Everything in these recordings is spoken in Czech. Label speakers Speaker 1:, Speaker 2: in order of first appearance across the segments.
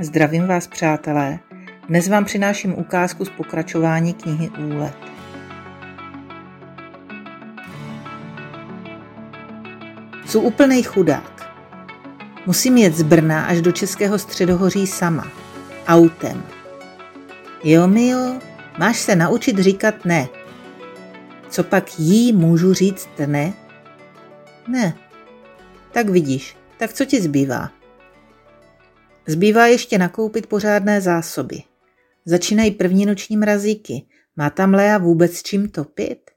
Speaker 1: Zdravím vás, přátelé. Dnes vám přináším ukázku z pokračování knihy Úlet. Jsou úplnej chudák. Musím jet z Brna až do Českého středohoří sama. Autem. Jo, mio, máš se naučit říkat ne. Co pak jí můžu říct ne? Ne. Tak vidíš, tak co ti zbývá? Zbývá ještě nakoupit pořádné zásoby. Začínají první noční mrazíky. Má tam Lea vůbec čím topit?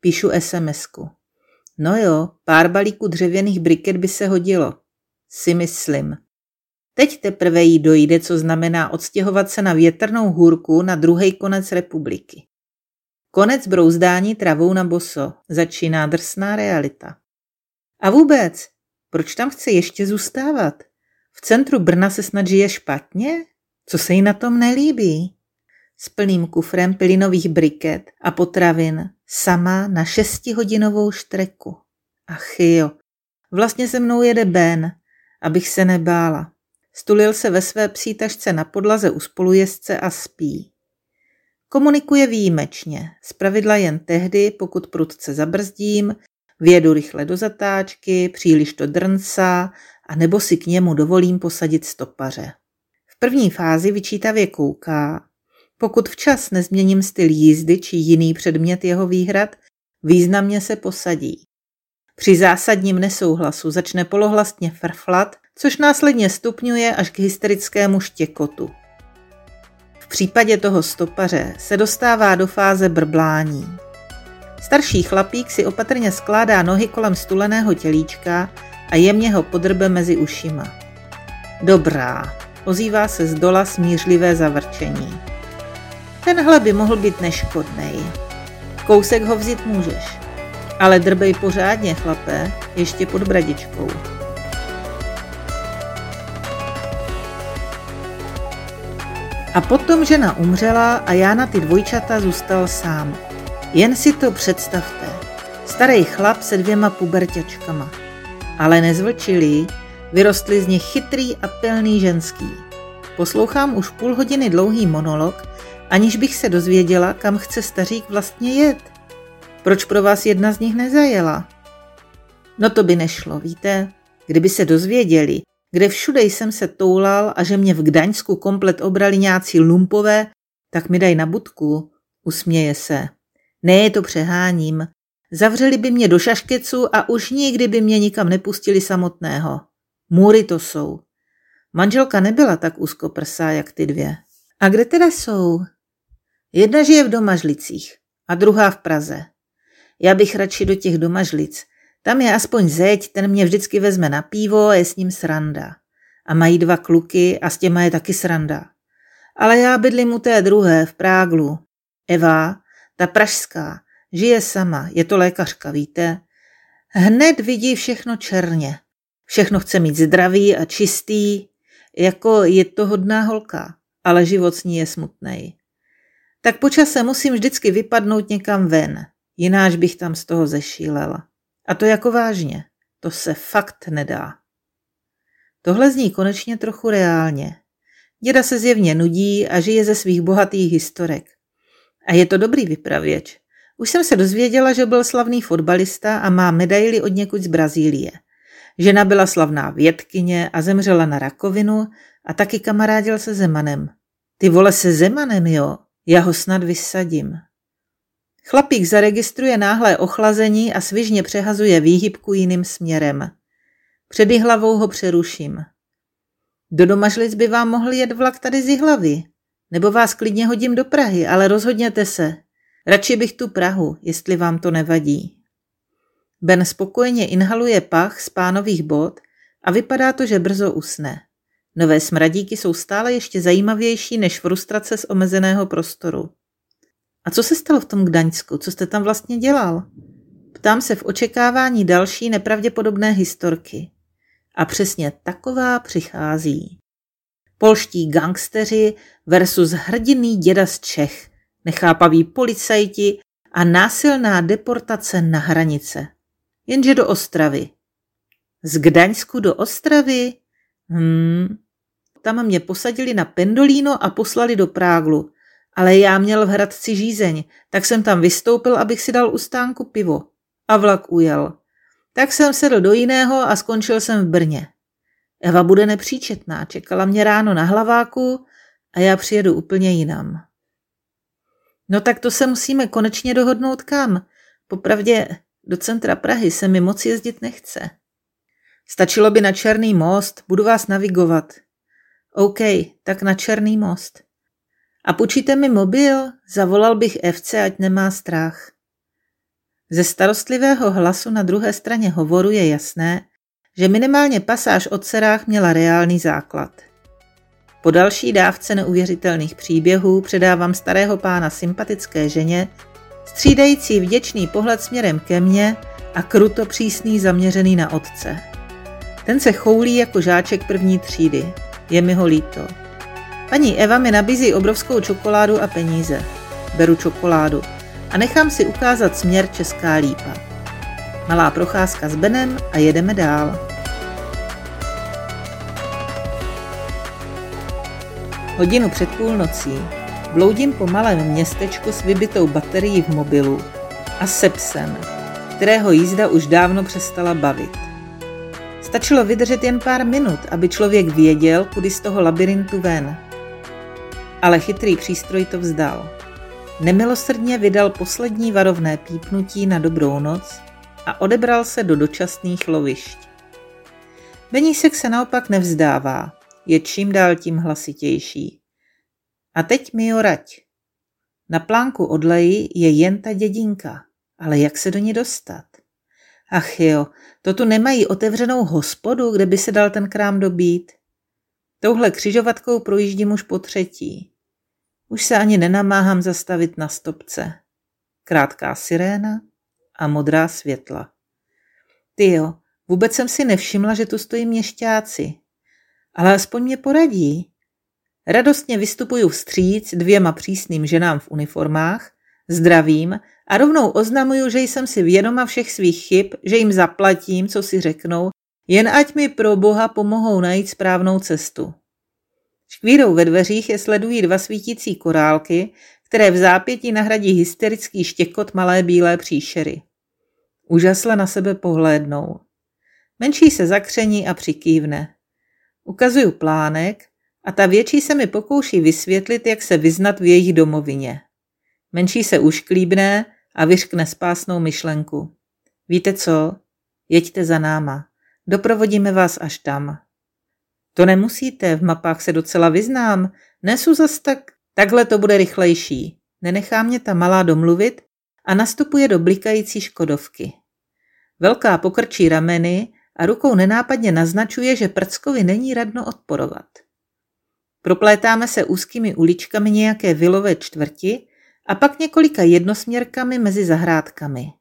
Speaker 1: Píšu SMSku. No jo, pár balíků dřevěných briket by se hodilo. Si myslím. Teď teprve jí dojde, co znamená odstěhovat se na větrnou hůrku na druhý konec republiky. Konec brouzdání travou na boso. Začíná drsná realita. A vůbec, proč tam chce ještě zůstávat? V centru Brna se snad žije špatně? Co se jí na tom nelíbí? S plným kufrem pilinových briket a potravin sama na šestihodinovou štreku. Ach jo, vlastně se mnou jede Ben, abych se nebála. Stulil se ve své psí tašce na podlaze u spolujezdce a spí. Komunikuje výjimečně, zpravidla jen tehdy, pokud prudce zabrzdím, vědu rychle do zatáčky, příliš to drncá a nebo si k němu dovolím posadit stopaře. V první fázi vyčítavě kouká. Pokud včas nezměním styl jízdy či jiný předmět jeho výhrad, významně se posadí. Při zásadním nesouhlasu začne polohlastně frflat, což následně stupňuje až k hysterickému štěkotu. V případě toho stopaře se dostává do fáze brblání. Starší chlapík si opatrně skládá nohy kolem stuleného tělíčka a jemně ho podrbe mezi ušima. Dobrá, ozývá se z dola smířlivé zavrčení. Tenhle by mohl být neškodnej. Kousek ho vzít můžeš, ale drbej pořádně, chlape, ještě pod bradičkou. A potom žena umřela a já na ty dvojčata zůstal sám. Jen si to představte. Starý chlap se dvěma puberťačkama ale nezvlčilý, vyrostli z nich chytrý a pilný ženský. Poslouchám už půl hodiny dlouhý monolog, aniž bych se dozvěděla, kam chce stařík vlastně jet. Proč pro vás jedna z nich nezajela? No to by nešlo, víte? Kdyby se dozvěděli, kde všude jsem se toulal a že mě v Gdaňsku komplet obrali nějací lumpové, tak mi daj na budku. Usměje se. Ne, je to přeháním. Zavřeli by mě do šaškecu a už nikdy by mě nikam nepustili samotného. Můry to jsou. Manželka nebyla tak úzkoprsá, jak ty dvě. A kde teda jsou? Jedna žije v Domažlicích a druhá v Praze. Já bych radši do těch Domažlic. Tam je aspoň zeď, ten mě vždycky vezme na pivo a je s ním sranda. A mají dva kluky a s těma je taky sranda. Ale já bydlím u té druhé, v Práglu. Eva, ta pražská, Žije sama, je to lékařka, víte? Hned vidí všechno černě. Všechno chce mít zdravý a čistý, jako je to hodná holka, ale život s ní je smutný. Tak počase musím vždycky vypadnout někam ven, jináž bych tam z toho zešílela. A to jako vážně, to se fakt nedá. Tohle zní konečně trochu reálně. Děda se zjevně nudí a žije ze svých bohatých historek. A je to dobrý vypravěč, už jsem se dozvěděla, že byl slavný fotbalista a má medaily od někud z Brazílie. Žena byla slavná vědkyně a zemřela na rakovinu a taky kamarádil se Zemanem. Ty vole se Zemanem, jo? Já ho snad vysadím. Chlapík zaregistruje náhlé ochlazení a svižně přehazuje výhybku jiným směrem. Před hlavou ho přeruším. Do Domažlic by vám mohl jet vlak tady z Jihlavy. Nebo vás klidně hodím do Prahy, ale rozhodněte se. Radši bych tu Prahu, jestli vám to nevadí. Ben spokojeně inhaluje pach z pánových bod a vypadá to, že brzo usne. Nové smradíky jsou stále ještě zajímavější než frustrace z omezeného prostoru. A co se stalo v tom Gdaňsku? Co jste tam vlastně dělal? Ptám se v očekávání další nepravděpodobné historky. A přesně taková přichází. Polští gangsteři versus hrdinný děda z Čech – nechápaví policajti a násilná deportace na hranice. Jenže do Ostravy. Z Gdaňsku do Ostravy? Hmm. tam mě posadili na pendolíno a poslali do Práglu. Ale já měl v Hradci žízeň, tak jsem tam vystoupil, abych si dal u stánku pivo. A vlak ujel. Tak jsem sedl do jiného a skončil jsem v Brně. Eva bude nepříčetná, čekala mě ráno na hlaváku a já přijedu úplně jinam. No tak to se musíme konečně dohodnout kam. Popravdě do centra Prahy se mi moc jezdit nechce. Stačilo by na Černý most, budu vás navigovat. OK, tak na Černý most. A půjčíte mi mobil? Zavolal bych FC, ať nemá strach. Ze starostlivého hlasu na druhé straně hovoru je jasné, že minimálně pasáž o dcerách měla reálný základ. Po další dávce neuvěřitelných příběhů předávám starého pána sympatické ženě, střídající vděčný pohled směrem ke mně a kruto přísný zaměřený na otce. Ten se choulí jako žáček první třídy. Je mi ho líto. Paní Eva mi nabízí obrovskou čokoládu a peníze. Beru čokoládu a nechám si ukázat směr Česká lípa. Malá procházka s Benem a jedeme dál. Hodinu před půlnocí bloudím po malém městečku s vybitou baterií v mobilu a se psem, kterého jízda už dávno přestala bavit. Stačilo vydržet jen pár minut, aby člověk věděl, kudy z toho labirintu ven. Ale chytrý přístroj to vzdal. Nemilosrdně vydal poslední varovné pípnutí na dobrou noc a odebral se do dočasných lovišť. Benísek se naopak nevzdává, je čím dál tím hlasitější. A teď mi jo rať. Na plánku odleji je jen ta dědinka, ale jak se do ní dostat? Ach jo, to tu nemají otevřenou hospodu, kde by se dal ten krám dobít. Touhle křižovatkou projíždím už po třetí. Už se ani nenamáhám zastavit na stopce. Krátká siréna a modrá světla. Ty jo, vůbec jsem si nevšimla, že tu stojí měšťáci. Ale aspoň mě poradí. Radostně vystupuju vstříc dvěma přísným ženám v uniformách, zdravím a rovnou oznamuju, že jsem si vědoma všech svých chyb, že jim zaplatím, co si řeknou, jen ať mi pro boha pomohou najít správnou cestu. Škvírou ve dveřích je sledují dva svítící korálky, které v zápětí nahradí hysterický štěkot malé bílé příšery. Úžasle na sebe pohlédnou. Menší se zakření a přikývne. Ukazuju plánek a ta větší se mi pokouší vysvětlit, jak se vyznat v jejich domovině. Menší se ušklíbne a vyřkne spásnou myšlenku. Víte co? Jeďte za náma. Doprovodíme vás až tam. To nemusíte, v mapách se docela vyznám. Nesu zas tak, takhle to bude rychlejší. Nenechá mě ta malá domluvit a nastupuje do blikající škodovky. Velká pokrčí rameny a rukou nenápadně naznačuje, že Prckovi není radno odporovat. Proplétáme se úzkými uličkami nějaké vilové čtvrti a pak několika jednosměrkami mezi zahrádkami.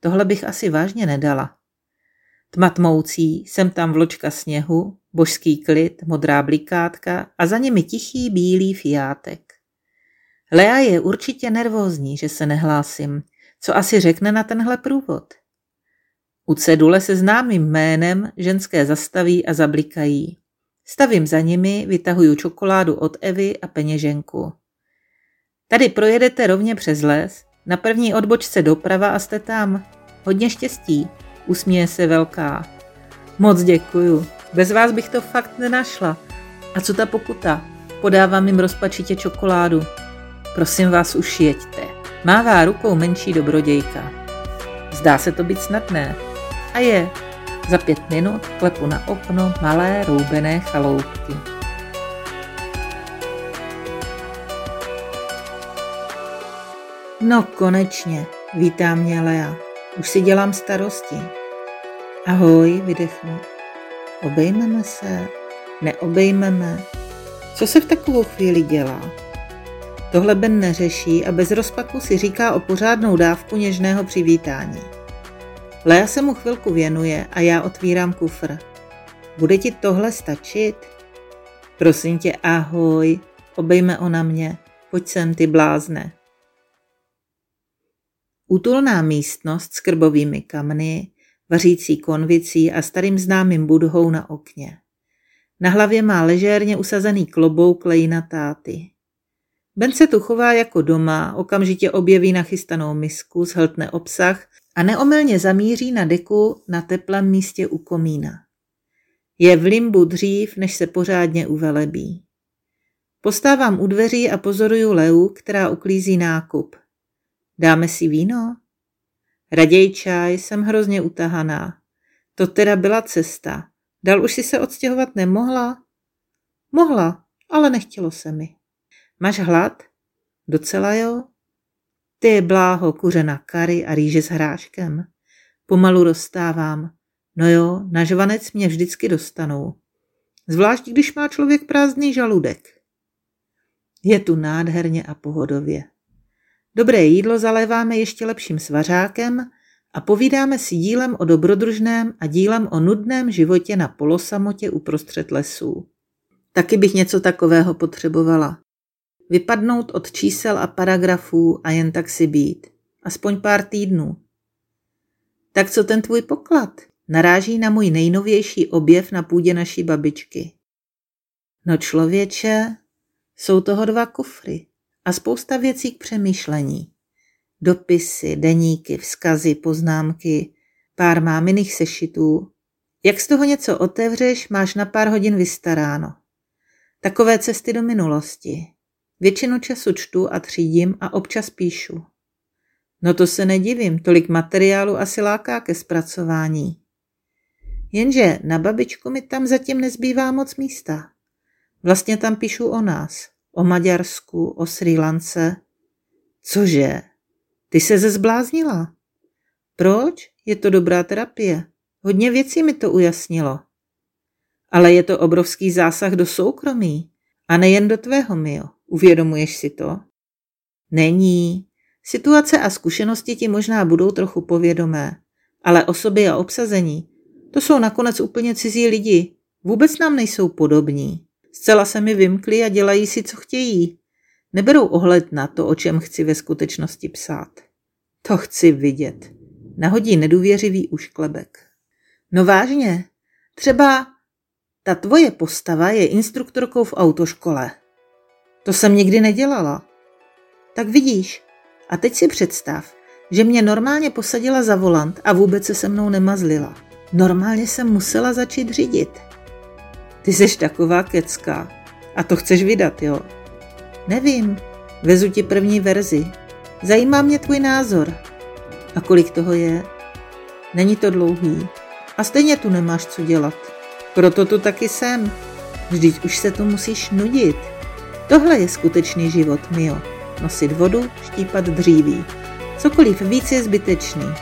Speaker 1: Tohle bych asi vážně nedala. Tma tmoucí, sem tam vločka sněhu, božský klid, modrá blikátka a za nimi tichý bílý fiátek. Lea je určitě nervózní, že se nehlásím. Co asi řekne na tenhle průvod? U cedule se známým jménem ženské zastaví a zablikají. Stavím za nimi, vytahuju čokoládu od Evy a peněženku. Tady projedete rovně přes les, na první odbočce doprava a jste tam. Hodně štěstí, usměje se velká. Moc děkuju, bez vás bych to fakt nenašla. A co ta pokuta? Podávám jim rozpačitě čokoládu. Prosím vás, už jeďte. Mává rukou menší dobrodějka. Zdá se to být snadné. A je. Za pět minut klepu na okno malé roubené chaloupky. No konečně, vítá mě Lea. Už si dělám starosti. Ahoj, vydechnu. Obejmeme se? Neobejmeme? Co se v takovou chvíli dělá? Tohle Ben neřeší a bez rozpaku si říká o pořádnou dávku něžného přivítání. Lea se mu chvilku věnuje a já otvírám kufr. Bude ti tohle stačit? Prosím tě, ahoj, obejme ona mě. Pojď sem, ty blázne. Útulná místnost s krbovými kamny, vařící konvicí a starým známým budhou na okně. Na hlavě má ležérně usazený klobouk Lejna táty. Ben se tu chová jako doma, okamžitě objeví nachystanou misku, zhltne obsah a neomylně zamíří na deku na teplém místě u komína. Je v limbu dřív, než se pořádně uvelebí. Postávám u dveří a pozoruju Leu, která uklízí nákup. Dáme si víno? Raději čaj, jsem hrozně utahaná. To teda byla cesta. Dal už si se odstěhovat nemohla? Mohla, ale nechtělo se mi. Máš hlad? Docela jo. Ty je bláho, kuře na kary a rýže s hráškem. Pomalu rozstávám. No jo, na žvanec mě vždycky dostanou. Zvlášť, když má člověk prázdný žaludek. Je tu nádherně a pohodově. Dobré jídlo zaléváme ještě lepším svařákem a povídáme si dílem o dobrodružném a dílem o nudném životě na polosamotě uprostřed lesů. Taky bych něco takového potřebovala. Vypadnout od čísel a paragrafů a jen tak si být. Aspoň pár týdnů. Tak co ten tvůj poklad? Naráží na můj nejnovější objev na půdě naší babičky. No člověče, jsou toho dva kufry a spousta věcí k přemýšlení. Dopisy, deníky, vzkazy, poznámky, pár máminých sešitů. Jak z toho něco otevřeš, máš na pár hodin vystaráno. Takové cesty do minulosti. Většinu času čtu a třídím a občas píšu. No to se nedivím, tolik materiálu asi láká ke zpracování. Jenže na babičku mi tam zatím nezbývá moc místa. Vlastně tam píšu o nás, o Maďarsku, o Sri Lance. Cože? Ty se zezbláznila. Proč? Je to dobrá terapie. Hodně věcí mi to ujasnilo. Ale je to obrovský zásah do soukromí. A nejen do tvého, Mio. Uvědomuješ si to? Není. Situace a zkušenosti ti možná budou trochu povědomé, ale osoby a obsazení, to jsou nakonec úplně cizí lidi. Vůbec nám nejsou podobní. Zcela se mi vymkli a dělají si, co chtějí. Neberou ohled na to, o čem chci ve skutečnosti psát. To chci vidět. Nahodí nedůvěřivý ušklebek. No vážně, třeba ta tvoje postava je instruktorkou v autoškole. To jsem nikdy nedělala. Tak vidíš, a teď si představ, že mě normálně posadila za volant a vůbec se se mnou nemazlila. Normálně jsem musela začít řídit. Ty jsi taková kecka. A to chceš vydat, jo? Nevím. Vezu ti první verzi. Zajímá mě tvůj názor. A kolik toho je? Není to dlouhý. A stejně tu nemáš co dělat. Proto tu taky jsem. Vždyť už se tu musíš nudit. Tohle je skutečný život, Mio. Nosit vodu, štípat dříví. Cokoliv víc je zbytečný.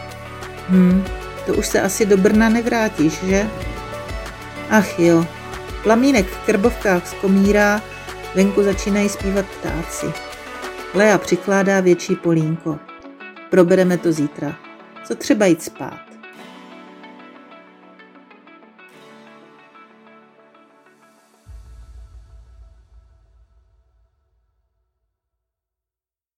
Speaker 1: Hm, to už se asi do Brna nevrátíš, že? Ach jo, Plamínek v krbovkách skomírá, venku začínají zpívat ptáci. Lea přikládá větší polínko. Probereme to zítra. Co třeba jít spát?